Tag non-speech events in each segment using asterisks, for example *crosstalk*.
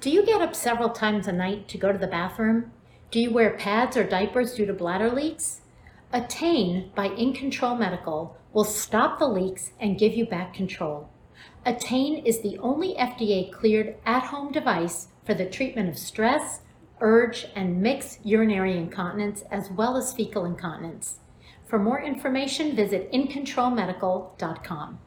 Do you get up several times a night to go to the bathroom? Do you wear pads or diapers due to bladder leaks? Attain by In Control Medical will stop the leaks and give you back control. Attain is the only FDA cleared at home device for the treatment of stress, urge, and mixed urinary incontinence as well as fecal incontinence. For more information, visit incontrolmedical.com.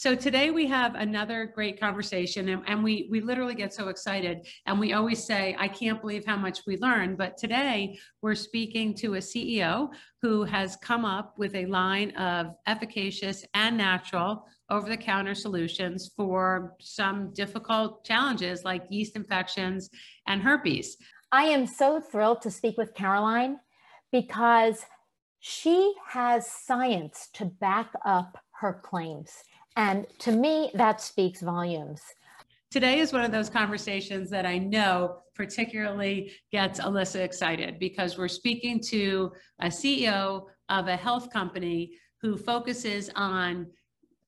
So today we have another great conversation and, and, we we literally get so excited and we always say I can't believe how much we learn but today we're speaking to a CEO who has come up with a line of efficacious and natural over the counter solutions for some difficult challenges like yeast infections and herpes. I am so thrilled to speak with Caroline because she has science to back up her claims. And to me, that speaks volumes. Today is one of those conversations that I know particularly gets Alyssa excited because we're speaking to a CEO of a health company who focuses on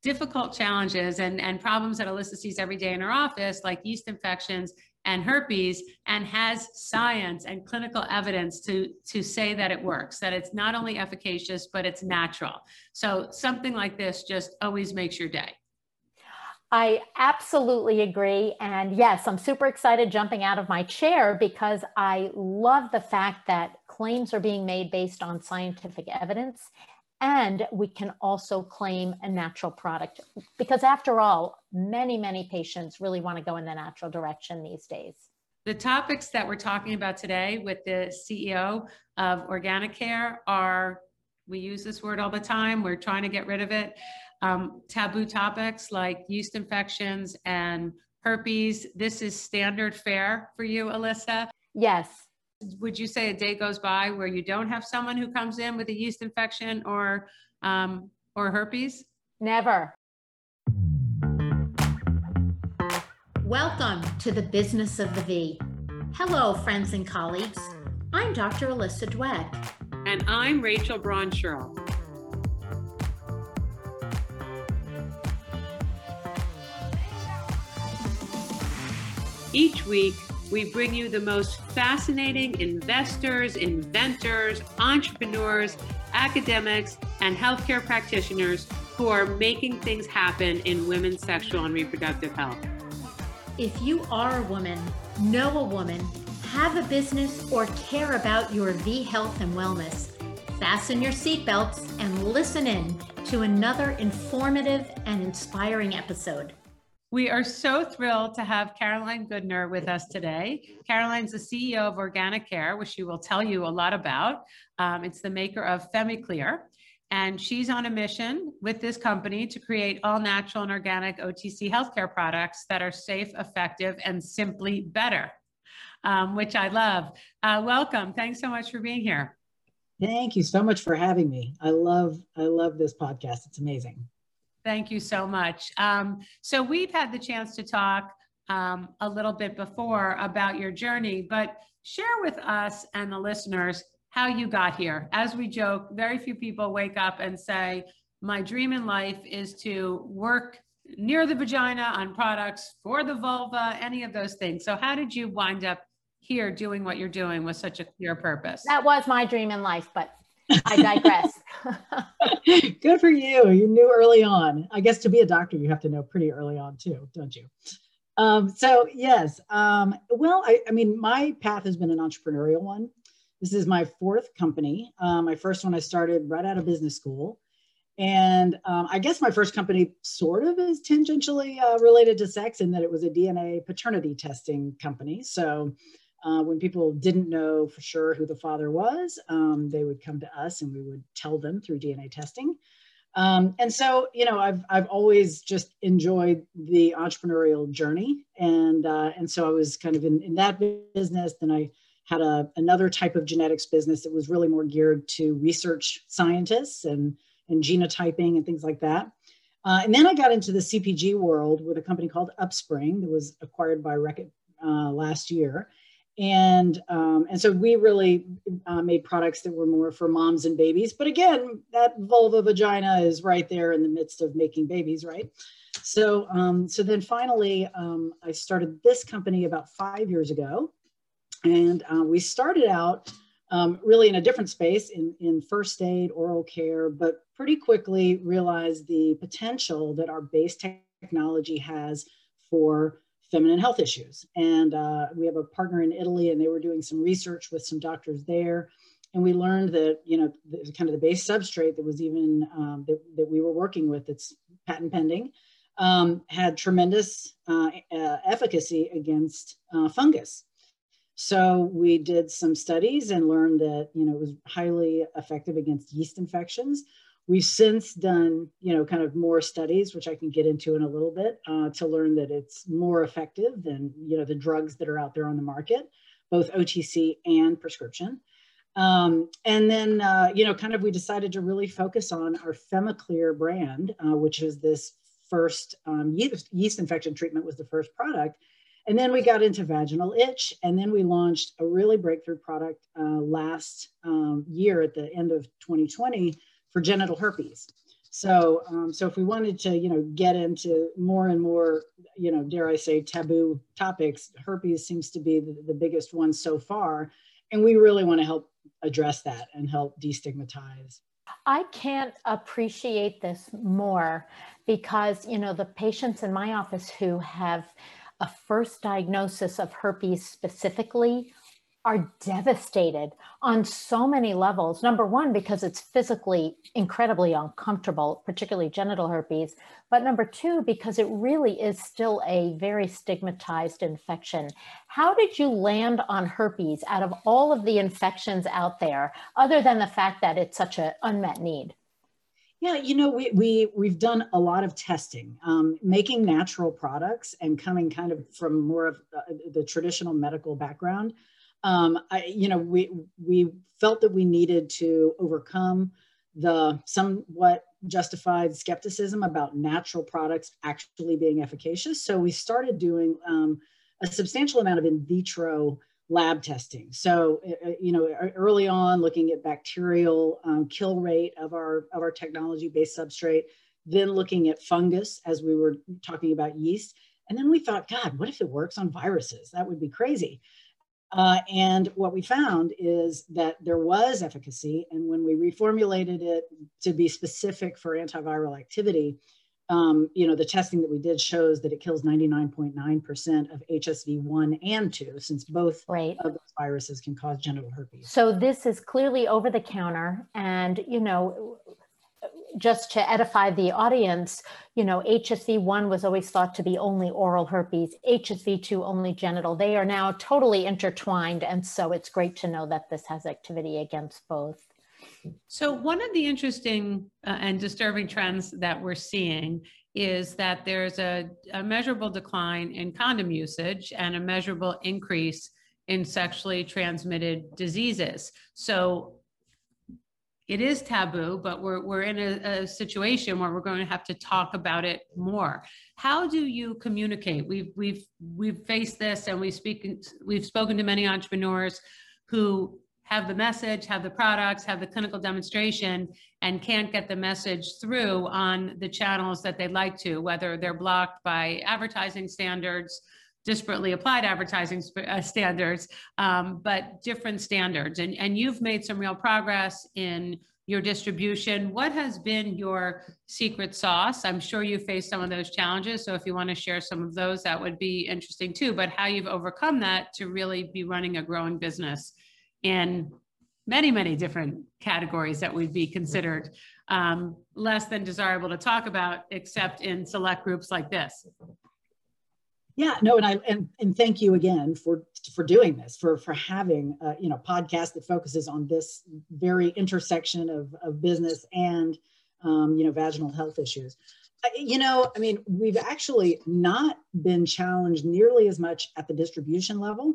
difficult challenges and, and problems that Alyssa sees every day in her office, like yeast infections and herpes, and has science and clinical evidence to, to say that it works, that it's not only efficacious, but it's natural. So something like this just always makes your day. I absolutely agree. And yes, I'm super excited jumping out of my chair because I love the fact that claims are being made based on scientific evidence and we can also claim a natural product. Because after all many many patients really want to go in the natural direction these days. The topics that we're talking about today with the ceo of Organicare are we use this word all the time we're trying to get rid of it um, taboo topics like yeast infections and herpes. This is standard fare for you alyssa? Yes would you say a day goes by where you don't have someone who comes in with a yeast infection or um, or herpes? Never. Welcome to the business of the V. Hello, friends and colleagues. I'm Dr. Alyssa Dweck. And I'm Rachel Braun Each week, we bring you the most fascinating investors, inventors, entrepreneurs, academics, and healthcare practitioners who are making things happen in women's sexual and reproductive health. If you are a woman, know a woman, have a business, or care about your V health and wellness, fasten your seatbelts and listen in to another informative and inspiring episode. We are so thrilled to have Caroline Goodner with us today. Caroline's the CEO of Organicare, which she will tell you a lot about. Um, it's the maker of FemiClear. And she's on a mission with this company to create all natural and organic OTC healthcare products that are safe, effective, and simply better, um, which I love. Uh, welcome. Thanks so much for being here. Thank you so much for having me. I love I love this podcast. It's amazing. Thank you so much. Um, so we've had the chance to talk um, a little bit before about your journey, but share with us and the listeners how you got here. As we joke, very few people wake up and say, my dream in life is to work near the vagina on products for the vulva, any of those things. So how did you wind up here doing what you're doing with such a clear purpose? That was my dream in life, but I digress. *laughs* Good for you. You knew early on. I guess to be a doctor, you have to know pretty early on too, don't you? Um, so yes. Um, well, I, I, mean, my path has been an entrepreneurial one. This is my fourth company. Uh, my first one I started right out of business school. And um, I guess my first company sort of is tangentially uh, related to sex in that it was a DNA paternity testing company. So uh, when people didn't know for sure who the father was, um, they would come to us and we would tell them through DNA testing. Um, and so, you know, I've, I've always just enjoyed the entrepreneurial journey. And, uh, and so I was kind of in, in that business. Then I had a, another type of genetics business that was really more geared to research scientists and, and genotyping and things like that. Uh, and then I got into the CPG world with a company called Upspring that was acquired by Reckitt uh, last year and um, and so we really uh, made products that were more for moms and babies. But again that vulva vagina is right there in the midst of making babies right? So, um, so then finally, um, I started this company about five years ago, and uh, we started out um, really in a different space in, in first aid, oral care, but pretty quickly realized the potential that our base technology has for feminine health issues. And uh, we have a partner in Italy, and they were doing some research with some doctors there. And we learned that, you know, kind of the base substrate that was even um, that, that we were working with, that's patent pending, um, had tremendous uh, uh, efficacy against uh, fungus. So we did some studies and learned that, you know, it was highly effective against yeast infections. We've since done, you know, kind of more studies, which I can get into in a little bit, uh, to learn that it's more effective than, you know, the drugs that are out there on the market, both OTC and prescription. Um, and then, uh, you know, kind of we decided to really focus on our FemiClear brand, uh, which is this first um, yeast, yeast infection treatment was the first product. And then we got into vaginal itch, and then we launched a really breakthrough product uh, last um, year at the end of 2020 for genital herpes. So, um, so if we wanted to, you know, get into more and more, you know, dare I say, taboo topics, herpes seems to be the, the biggest one so far, and we really want to help address that and help destigmatize. I can't appreciate this more because, you know, the patients in my office who have a first diagnosis of herpes specifically are devastated on so many levels. Number one, because it's physically incredibly uncomfortable, particularly genital herpes. But number two, because it really is still a very stigmatized infection. How did you land on herpes out of all of the infections out there, other than the fact that it's such an unmet need? Yeah, you know, we, we, we've done a lot of testing, um, making natural products and coming kind of from more of uh, the traditional medical background um, I, you know, we we felt that we needed to overcome the somewhat justified skepticism about natural products actually being efficacious. So we started doing um, a substantial amount of in vitro lab testing. So, uh, uh, you know, early on looking at bacterial um, kill rate of our, of our technology-based substrate, then looking at fungus as we were talking about yeast. And then we thought, God, what if it works on viruses? That would be crazy. Uh, and what we found is that there was efficacy. And when we reformulated it to be specific for antiviral activity, um, you know, the testing that we did shows that it kills 99.9% of HSV 1 and 2, since both right. of those viruses can cause genital herpes. So this is clearly over the counter. And, you know, just to edify the audience, you know, HSV1 was always thought to be only oral herpes, HSV2 only genital. They are now totally intertwined. And so it's great to know that this has activity against both. So, one of the interesting uh, and disturbing trends that we're seeing is that there's a, a measurable decline in condom usage and a measurable increase in sexually transmitted diseases. So, it is taboo, but we're, we're in a, a, situation where we're going to have to talk about it more. How do you communicate? We've, we've, we've faced this and we've, speak, we've spoken to many entrepreneurs who have the message, have the products, have the clinical demonstration, and can't get the message through on the channels that they'd like to, whether they're blocked by advertising standards, disparately applied advertising uh, standards, um, but different standards. And, and you've made some real progress in your distribution. What has been your secret sauce? I'm sure you faced some of those challenges. So if you want to share some of those, that would be interesting too. But how you've overcome that to really be running a growing business in many, many different categories that would be considered um, less than desirable to talk about, except in select groups like this. Yeah, no, and I and, and thank you again for for doing this, for for having a, you know podcast that focuses on this very intersection of of business and um, you know vaginal health issues. You know, I mean, we've actually not been challenged nearly as much at the distribution level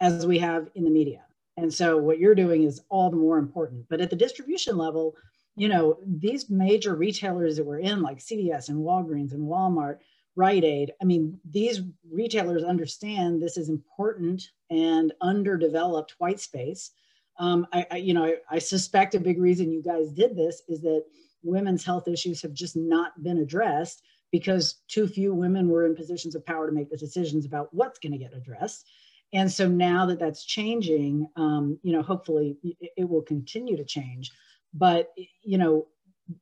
as we have in the media. And so what you're doing is all the more important. But at the distribution level, you know, these major retailers that we're in, like CVS and Walgreens and Walmart, Rite Aid. I mean, these retailers understand this is important and underdeveloped white space. Um, I, I, you know, I, I suspect a big reason you guys did this is that women's health issues have just not been addressed because too few women were in positions of power to make the decisions about what's going to get addressed. And so now that that's changing, um, you know, hopefully it, it will continue to change. But you know,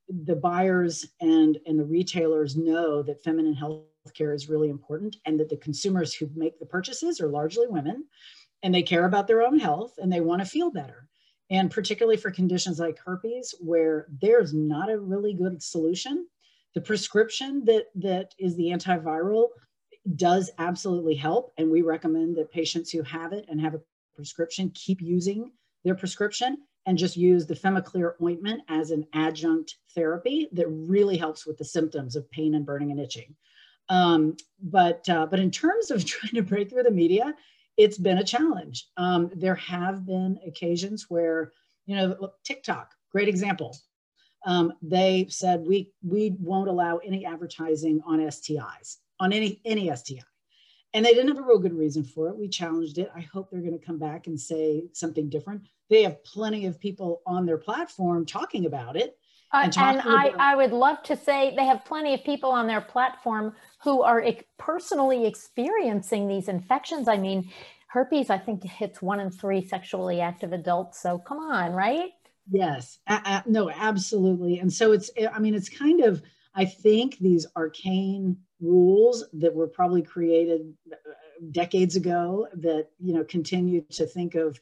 the buyers and and the retailers know that feminine health care is really important, and that the consumers who make the purchases are largely women, and they care about their own health and they want to feel better. And particularly for conditions like herpes, where there's not a really good solution, the prescription that that is the antiviral does absolutely help. And we recommend that patients who have it and have a prescription keep using their prescription and just use the FemiClear ointment as an adjunct therapy that really helps with the symptoms of pain and burning and itching. Um, but, uh, but in terms of *laughs* trying to break through the media, it's been a challenge. Um, there have been occasions where, you know, look, TikTok, great example. Um, they said we we won't allow any advertising on STIs on any any STI. And they didn't have a real good reason for it. We challenged it. I hope they're going to come back and say something different. They have plenty of people on their platform talking about it. Uh, and, and I, about- I would love to say they have plenty of people on their platform who are personally experiencing these infections. I mean, herpes, I think hits one in three sexually active adults. So come on, right? Yes, a- a- no, absolutely. And so it's, I mean, it's kind of, I think these arcane rules that were probably created uh, decades ago that you know continue to think of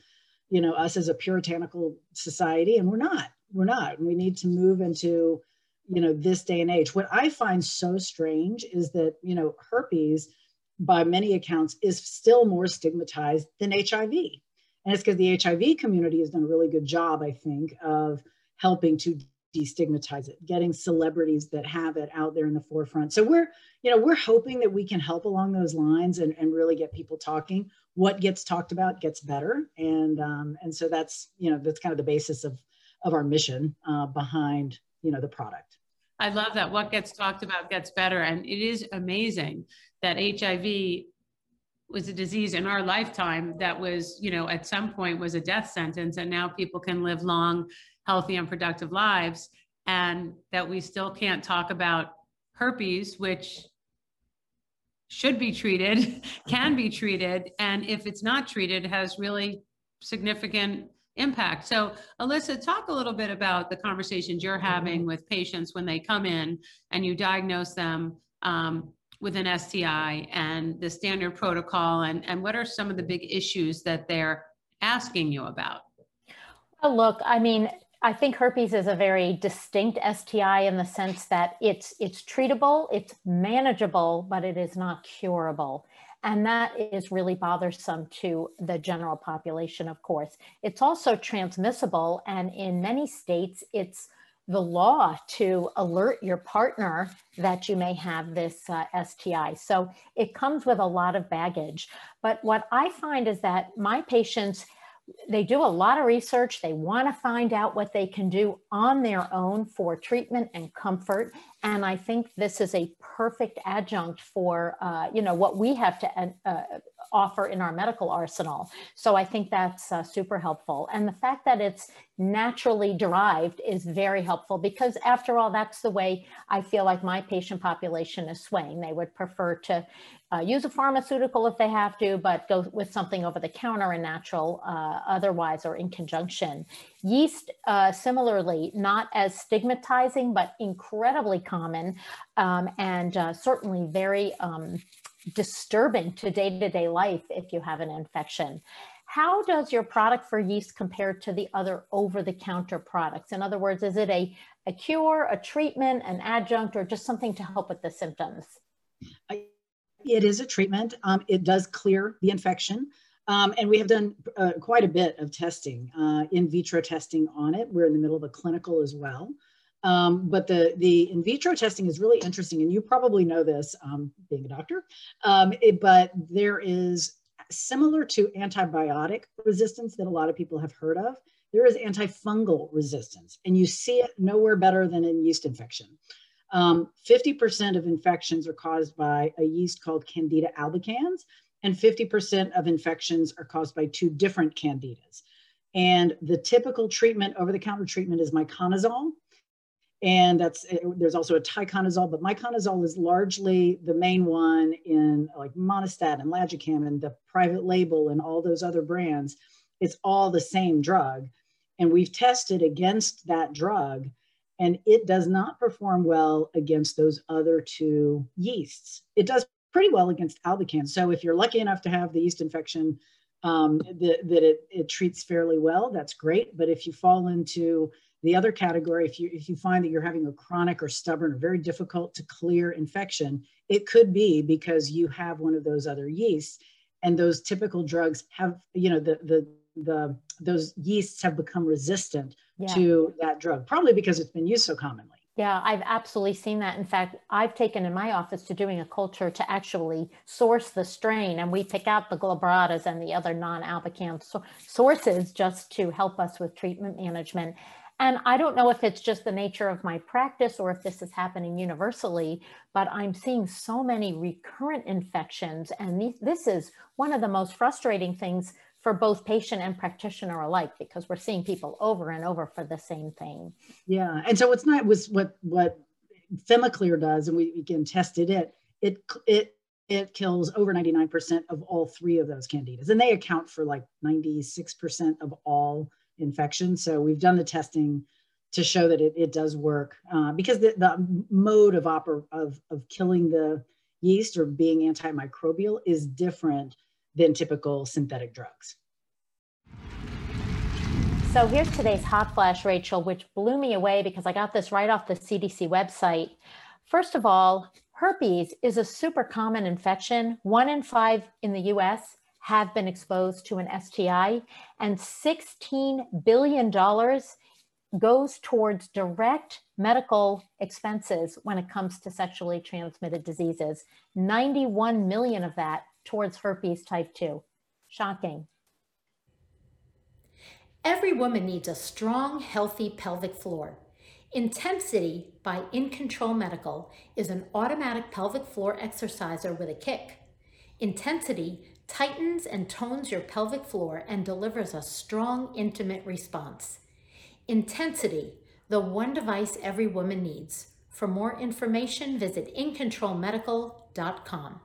you know us as a puritanical society and we're not. We're not. We need to move into you know this day and age. What i find so strange is that you know herpes by many accounts is still more stigmatized than hiv and it's because the hiv community has done a really good job i think of helping to destigmatize it getting celebrities that have it out there in the forefront. So we're you know we're hoping that we can help along those lines and, and really get people talking. What gets talked about gets better. And um, and so that's you know that's kind of the basis of of our mission uh, behind you know the product. I love that. What gets talked about gets better. And it is amazing that hiv was a disease in our lifetime that was you know at some point was a death sentence and now people can live long healthy and productive lives and that we still can't talk about herpes which should be treated *laughs* can be treated and if it's not treated has really significant impact so alyssa talk a little bit about the conversations you're having mm-hmm. with patients when they come in and you diagnose them um, with an sti and the standard protocol and, and what are some of the big issues that they're asking you about well, look i mean I think herpes is a very distinct STI in the sense that it's it's treatable, it's manageable, but it is not curable. And that is really bothersome to the general population, of course. It's also transmissible, and in many states, it's the law to alert your partner that you may have this uh, STI. So it comes with a lot of baggage. But what I find is that my patients they do a lot of research. They want to find out what they can do on their own for treatment and comfort. And I think this is a perfect adjunct for, uh, you know, what we have to uh, offer in our medical arsenal. So I think that's uh, super helpful. And the fact that it's naturally derived is very helpful because after all, that's the way I feel like my patient population is swaying. They would prefer to uh, use a pharmaceutical if they have to, but go with something over the counter and natural uh, otherwise or in conjunction. Yeast, uh, similarly, not as stigmatizing, but incredibly common um, and uh, certainly very um, disturbing to day-to-day life if you have an infection. How does your product for yeast compare to the other over-the-counter products? In other words, is it a, a cure, a treatment, an adjunct, or just something to help with the symptoms? I, it is a treatment. Um, it does clear the infection. Um, and we have done uh, quite a bit of testing, uh, in vitro testing on it. We're in the middle of a clinical as well. Um, but the, the in vitro testing is really interesting, and you probably know this um, being a doctor, um, it, but there is similar to antibiotic resistance that a lot of people have heard of, there is antifungal resistance, and you see it nowhere better than in yeast infection. 50% um, of infections are caused by a yeast called Candida albicans, and 50% of infections are caused by two different candidas. And the typical treatment, over the counter treatment, is miconazole and that's eh, there's also a tioconazole, but miconazole is largely the main one in like Monistat and Lagicam and the private label and all those other brands. It's all the same drug, and we've tested against that drug, and it does not perform well against those other two yeasts. It does pretty well against albicans. So if you're lucky enough to have the yeast infection um, that, that it, it treats fairly well, that's great. But if you fall into the other category, if you, if you find that you're having a chronic or stubborn or very difficult to clear infection, it could be because you have one of those other yeasts and those typical drugs have, you know, the, the, the, those yeasts have become resistant yeah. to that drug, probably because it's been used so commonly. Yeah, I've absolutely seen that. In fact, I've taken in my office to doing a culture to actually source the strain, and we pick out the glabratas and the other non-albicans so sources just to help us with treatment management. And I don't know if it's just the nature of my practice or if this is happening universally, but I'm seeing so many recurrent infections. And this is one of the most frustrating things for both patient and practitioner alike because we're seeing people over and over for the same thing. Yeah. And so what's not was what what Femiclear does, and we, again tested it, it it it kills over 99% of all three of those candidas. And they account for like 96% of all infections. So we've done the testing to show that it, it does work uh, because the, the mode of, oper- of, of killing the yeast or being antimicrobial is different than typical synthetic drugs. So here's today's hot flash, Rachel, which blew me away because I got this right off the CDC website. First of all, herpes is a super common infection. One in five in the US have been exposed to an STI, and $16 billion goes towards direct medical expenses when it comes to sexually transmitted diseases. 91 million of that towards herpes type 2. Shocking. Every woman needs a strong, healthy pelvic floor. Intensity by In Control Medical is an automatic pelvic floor exerciser with a kick. Intensity tightens and tones your pelvic floor and delivers a strong, intimate response. Intensity, the one device every woman needs. For more information, visit incontrolmedical.com.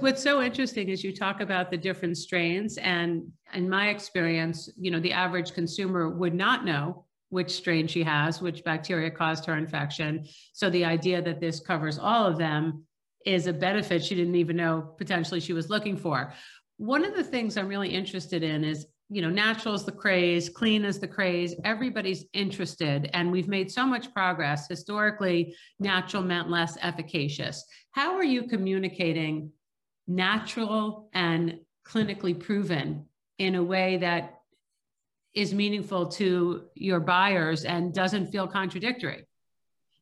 What's so interesting is you talk about the different strains, and in my experience, you know, the average consumer would not know which strain she has, which bacteria caused her infection. So the idea that this covers all of them is a benefit she didn't even know potentially she was looking for. One of the things I'm really interested in is, you know, natural is the craze, clean is the craze. Everybody's interested, and we've made so much progress. Historically, natural meant less efficacious. How are you communicating natural and clinically proven in a way that is meaningful to your buyers and doesn't feel contradictory.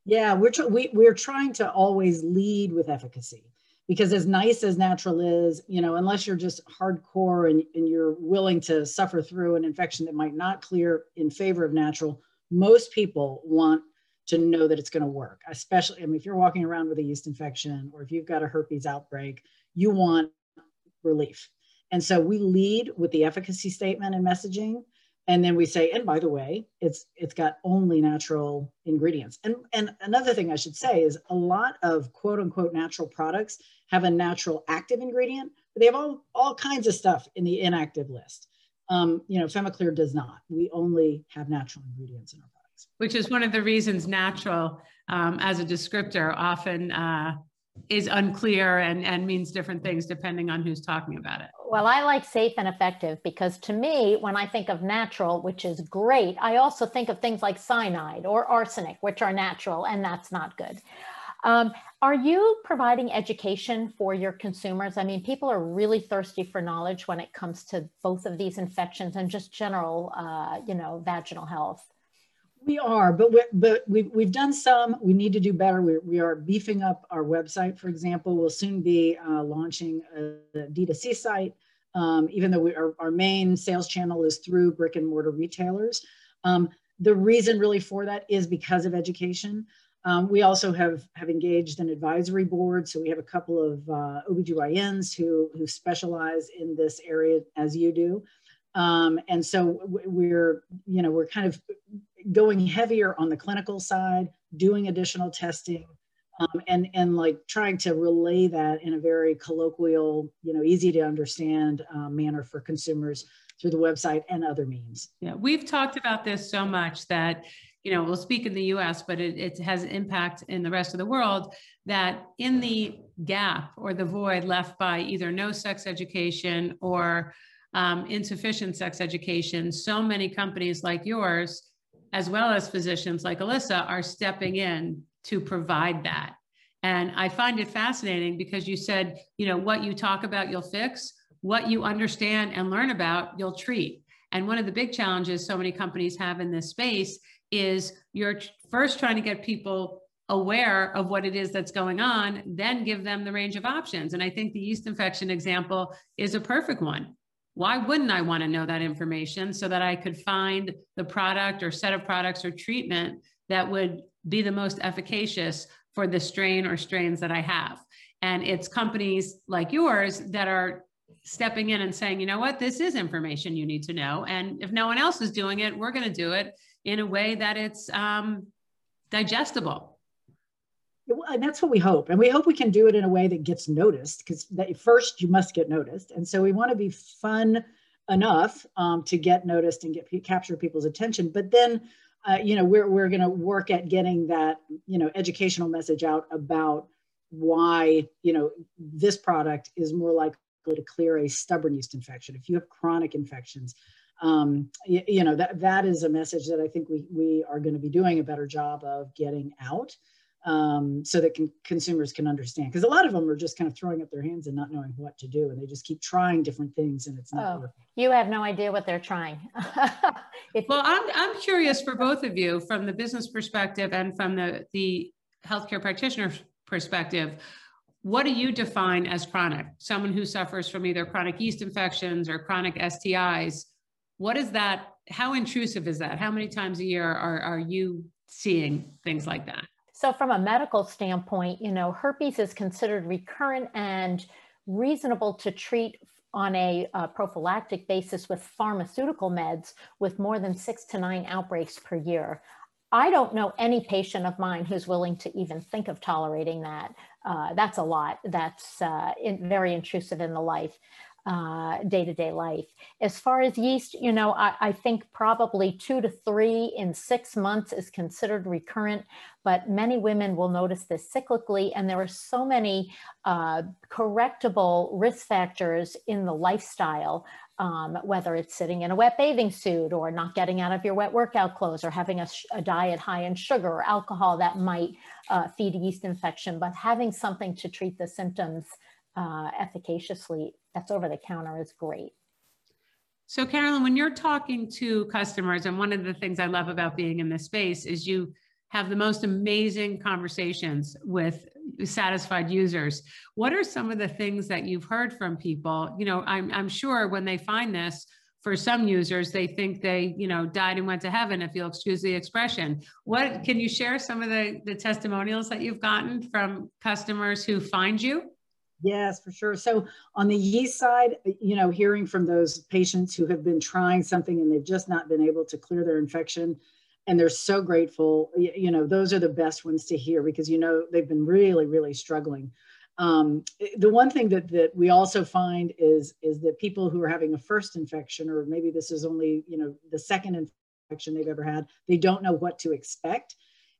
Yeah, we're tr- we, we're trying to always lead with efficacy because as nice as natural is, you know, unless you're just hardcore and, and you're willing to suffer through an infection that might not clear in favor of natural, most people want to know that it's going to work. Especially, I mean, if you're walking around with a yeast infection or if you've got a herpes outbreak, you want relief. And so we lead with the efficacy statement and messaging and then we say and by the way it's it's got only natural ingredients and and another thing i should say is a lot of quote unquote natural products have a natural active ingredient but they have all all kinds of stuff in the inactive list um, you know femiclear does not we only have natural ingredients in our which is one of the reasons natural um, as a descriptor often uh, is unclear and, and means different things depending on who's talking about it. Well, I like safe and effective because to me, when I think of natural, which is great, I also think of things like cyanide or arsenic, which are natural, and that's not good. Um, are you providing education for your consumers? I mean, people are really thirsty for knowledge when it comes to both of these infections and just general, uh, you know, vaginal health. We are, but we, but we've we've done some. We need to do better. We we are beefing up our website. For example, we'll soon be uh, launching a, a D2C site. Um, even though we, our, our main sales channel is through brick and mortar retailers. Um, the reason really for that is because of education. Um, we also have, have engaged an advisory board. So we have a couple of uh, OBGYNs who, who specialize in this area as you do. Um, and so we're, you know, we're kind of going heavier on the clinical side, doing additional testing, um, and and like trying to relay that in a very colloquial, you know, easy to understand uh, manner for consumers through the website and other means. Yeah, we've talked about this so much that you know we'll speak in the U.S., but it, it has impact in the rest of the world. That in the gap or the void left by either no sex education or um, insufficient sex education, so many companies like yours, as well as physicians like Alyssa, are stepping in to provide that. And I find it fascinating because you said, you know, what you talk about, you'll fix, what you understand and learn about, you'll treat. And one of the big challenges so many companies have in this space is you're first trying to get people aware of what it is that's going on, then give them the range of options. And I think the yeast infection example is a perfect one. Why wouldn't I want to know that information so that I could find the product or set of products or treatment that would be the most efficacious for the strain or strains that I have? And it's companies like yours that are stepping in and saying, you know what, this is information you need to know. And if no one else is doing it, we're going to do it in a way that it's um, digestible. And that's what we hope. And we hope we can do it in a way that gets noticed because first you must get noticed. And so we want to be fun enough um, to get noticed and get capture people's attention. But then, uh, you know, we're, we're going to work at getting that, you know, educational message out about why, you know, this product is more likely to clear a stubborn yeast infection. If you have chronic infections, um, you, you, know, that, that is a message that I think we, we are going to be doing a better job of getting out um, so that can, consumers can understand. Because a lot of them are just kind of throwing up their hands and not knowing what to do. And they just keep trying different things and it's not oh, working. You have no idea what they're trying. *laughs* well, I'm, I'm curious for both of you from the business perspective and from the, the healthcare practitioner perspective what do you define as chronic? Someone who suffers from either chronic yeast infections or chronic STIs. What is that? How intrusive is that? How many times a year are, are you seeing things like that? So, from a medical standpoint, you know, herpes is considered recurrent and reasonable to treat on a uh, prophylactic basis with pharmaceutical meds with more than six to nine outbreaks per year. I don't know any patient of mine who's willing to even think of tolerating that. Uh, that's a lot. That's uh, in, very intrusive in the life, day to day life. As far as yeast, you know, I, I, think probably two to three in six months is considered recurrent, but many women will notice this cyclically. And there are so many uh, correctable risk factors in the lifestyle um, whether it's sitting in a wet bathing suit or not getting out of your wet workout clothes or having a, a diet high in sugar or alcohol that might uh, feed yeast infection, but having something to treat the symptoms uh, efficaciously that's over the counter is great. So, Caroline, when you're talking to customers, and one of the things I love about being in this space is you have the most amazing conversations with satisfied users. What are some of the things that you've heard from people? You know, I'm, I'm sure when they find this, for some users, they think they, you know, died and went to heaven, if you'll excuse the expression. What can you share some of the, the testimonials that you've gotten from customers who find you? Yes, for sure. So on the yeast side, you know, hearing from those patients who have been trying something and they've just not been able to clear their infection, and they're so grateful you know those are the best ones to hear because you know they've been really really struggling um, the one thing that that we also find is is that people who are having a first infection or maybe this is only you know the second infection they've ever had they don't know what to expect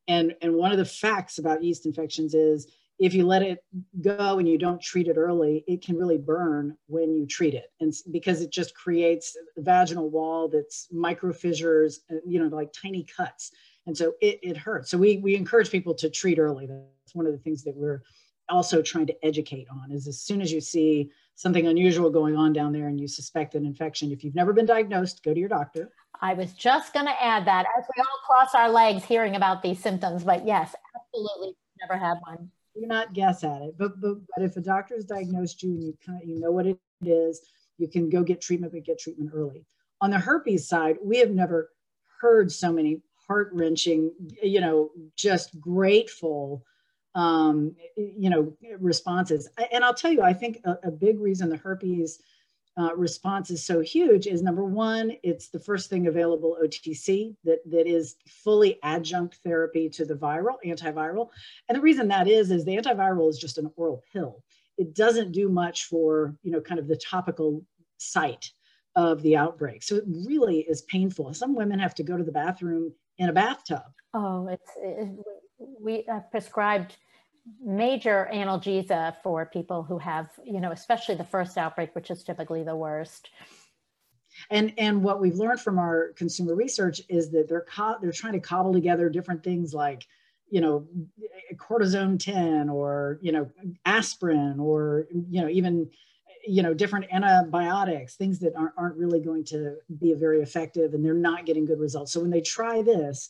and and one of the facts about yeast infections is if you let it go and you don't treat it early, it can really burn when you treat it. And because it just creates a vaginal wall that's micro fissures, uh, you know, like tiny cuts. And so it, it hurts. So we, we encourage people to treat early. That's one of the things that we're also trying to educate on is as soon as you see something unusual going on down there and you suspect an infection, if you've never been diagnosed, go to your doctor. I was just going to add that as we all cross our legs hearing about these symptoms, but yes, absolutely never had one not guess at it. But, but, but if a doctor has diagnosed you and you kind of, you know what it is, you can go get treatment, but get treatment early. On the herpes side, we have never heard so many heart wrenching, you know, just grateful, um, you know, responses. And I'll tell you, I think a, a big reason the herpes uh, response is so huge is number one, it's the first thing available OTC that, that is fully adjunct therapy to the viral, antiviral. And the reason that is, is the antiviral is just an oral pill. It doesn't do much for, you know, kind of the topical site of the outbreak. So it really is painful. Some women have to go to the bathroom in a bathtub. Oh, it's, it, we uh, prescribed major analgesia for people who have, you know, especially the first outbreak, which is typically the worst. And and what we've learned from our consumer research is that they're co- they're trying to cobble together different things like, you know, Cortizone 10 or you know aspirin or you know even you know different antibiotics things that aren't, aren't really going to be very effective and they're not getting good results so when they try this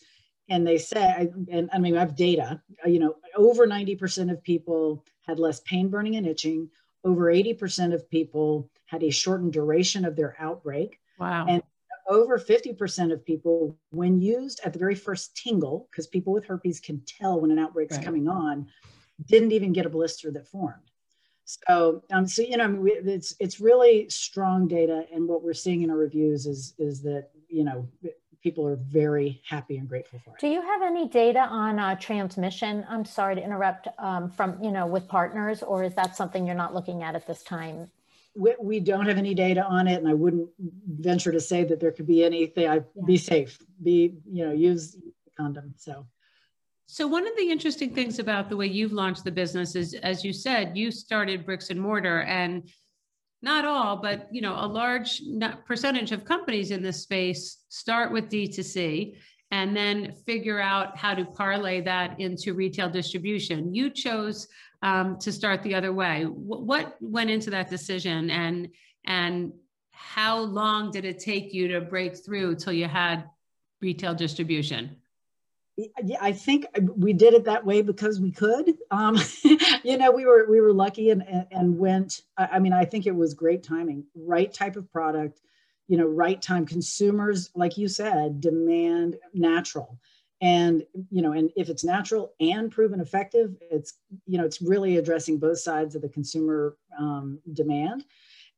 and they say, and I mean, I have data, you know, over 90% of people had less pain, burning, and itching. Over 80% of people had a shortened duration of their outbreak. Wow. And over 50% of people, when used at the very first tingle, because people with herpes can tell when an outbreak's right. coming on, didn't even get a blister that formed. So, um, so you know, it's it's really strong data, and what we're seeing in our reviews is is that you know people are very happy and grateful for it. Do you have any data on uh, transmission? I'm sorry to interrupt um, from, you know, with partners, or is that something you're not looking at at this time? We, we don't have any data on it, and I wouldn't venture to say that there could be anything. I yeah. be safe, be you know, use condom. So. So one of the interesting things about the way you've launched the business is, as you said, you started bricks and mortar, and not all, but you know, a large percentage of companies in this space start with D2C and then figure out how to parlay that into retail distribution. You chose um, to start the other way. W- what went into that decision, and and how long did it take you to break through till you had retail distribution? Yeah, I think we did it that way because we could. Um, *laughs* you know, we were we were lucky and and went. I mean, I think it was great timing, right type of product, you know, right time. Consumers, like you said, demand natural, and you know, and if it's natural and proven effective, it's you know, it's really addressing both sides of the consumer um, demand.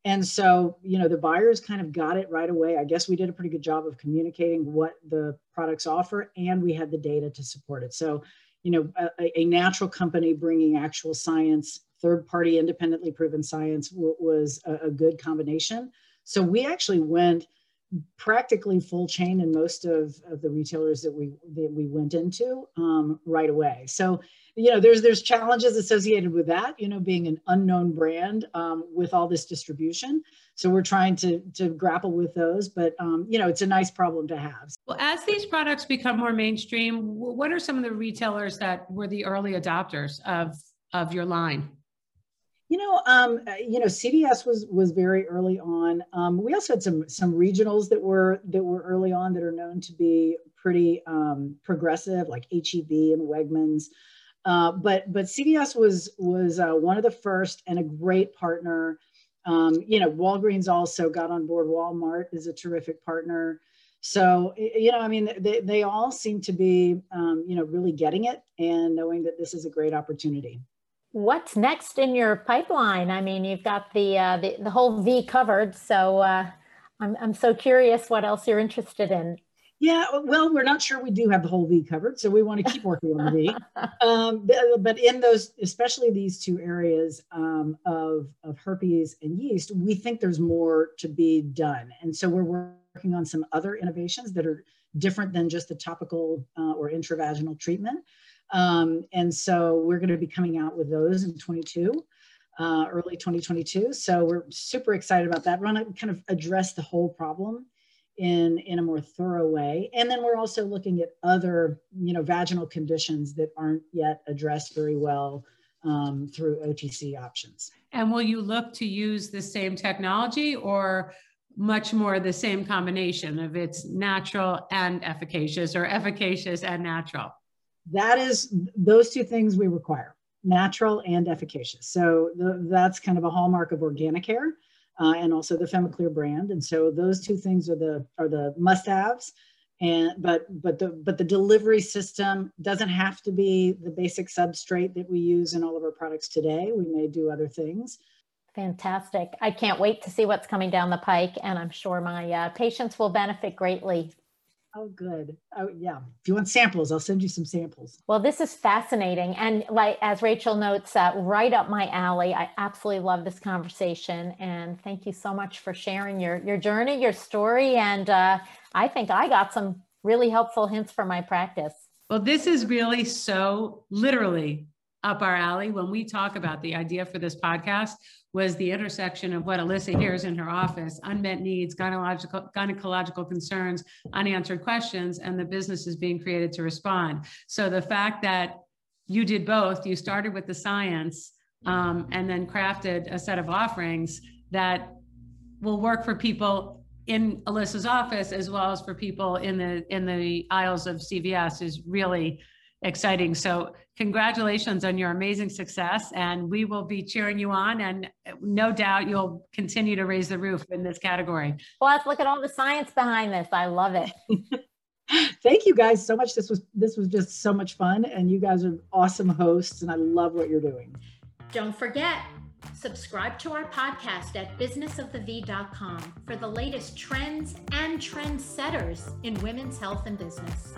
And so, you know, the buyers kind of got it right away. I guess we did a pretty good job of communicating what the products offer, and we had the data to support it. So, you know, a, a natural company bringing actual science, third party independently proven science w- was a, a good combination. So we actually went practically full chain in most of, of the retailers that we that we went into um, right away. So you know there's there's challenges associated with that. You know, being an unknown brand um, with all this distribution. So we're trying to to grapple with those, but um, you know it's a nice problem to have. Well, as these products become more mainstream, what are some of the retailers that were the early adopters of of your line? You know, um, you know, CVS was was very early on. Um, we also had some some regionals that were that were early on that are known to be pretty um, progressive, like HEB and Wegmans. Uh, but but CVS was was uh, one of the first and a great partner. Um, you know, Walgreens also got on board. Walmart is a terrific partner. So you know, I mean, they they all seem to be um, you know really getting it and knowing that this is a great opportunity what's next in your pipeline? I mean, you've got the uh, the, the whole V covered, so uh, I'm I'm so curious what else you're interested in. Yeah, well, we're not sure we do have the whole V covered, so we want to keep working on the V. *laughs* Um, but, but, in those, especially these two areas um, of, of herpes and yeast, we think there's more to be done. And so we're working on some other innovations that are different than just the topical uh, or intravaginal treatment. Um, and so we're going to be coming out with those in 22, uh, early 2022. So we're super excited about that. We want to kind of address the whole problem in, in a more thorough way. And then we're also looking at other, you know, vaginal conditions that aren't yet addressed very well um, through OTC options. And will you look to use the same technology or much more the same combination of it's natural and efficacious or efficacious and natural? that is those two things we require natural and efficacious so the, that's kind of a hallmark of organic Organicare uh, and also the femiclear brand and so those two things are the are the must haves and but but the but the delivery system doesn't have to be the basic substrate that we use in all of our products today we may do other things Fantastic. I can't wait to see what's coming down the pike, and I'm sure my uh, patients will benefit greatly. Oh, good. Oh, yeah. If you want samples, I'll send you some samples. Well, this is fascinating. And like as Rachel notes, uh, right up my alley. I absolutely love this conversation. And thank you so much for sharing your, your journey, your story. And uh, I think I got some really helpful hints for my practice. Well, this is really so literally up our alley when we talk about the idea for this podcast was the intersection of what Alyssa hears in her office, unmet needs, gynecological, gynecological concerns, unanswered questions, and the business is being created to respond. So the fact that you did both, you started with the science um, and then crafted a set of offerings that will work for people in Alyssa's office as well as for people in the in the aisles of CVS is really exciting. So congratulations on your amazing success and we will be cheering you on and no doubt you'll continue to raise the roof in this category. Plus, look at all the science behind this. I love it. *laughs* Thank you guys so much. This was this was just so much fun and you guys are awesome hosts and I love what you're doing. Don't forget, subscribe to our podcast at businessofthev.com for the latest trends and trendsetters in women's health and business.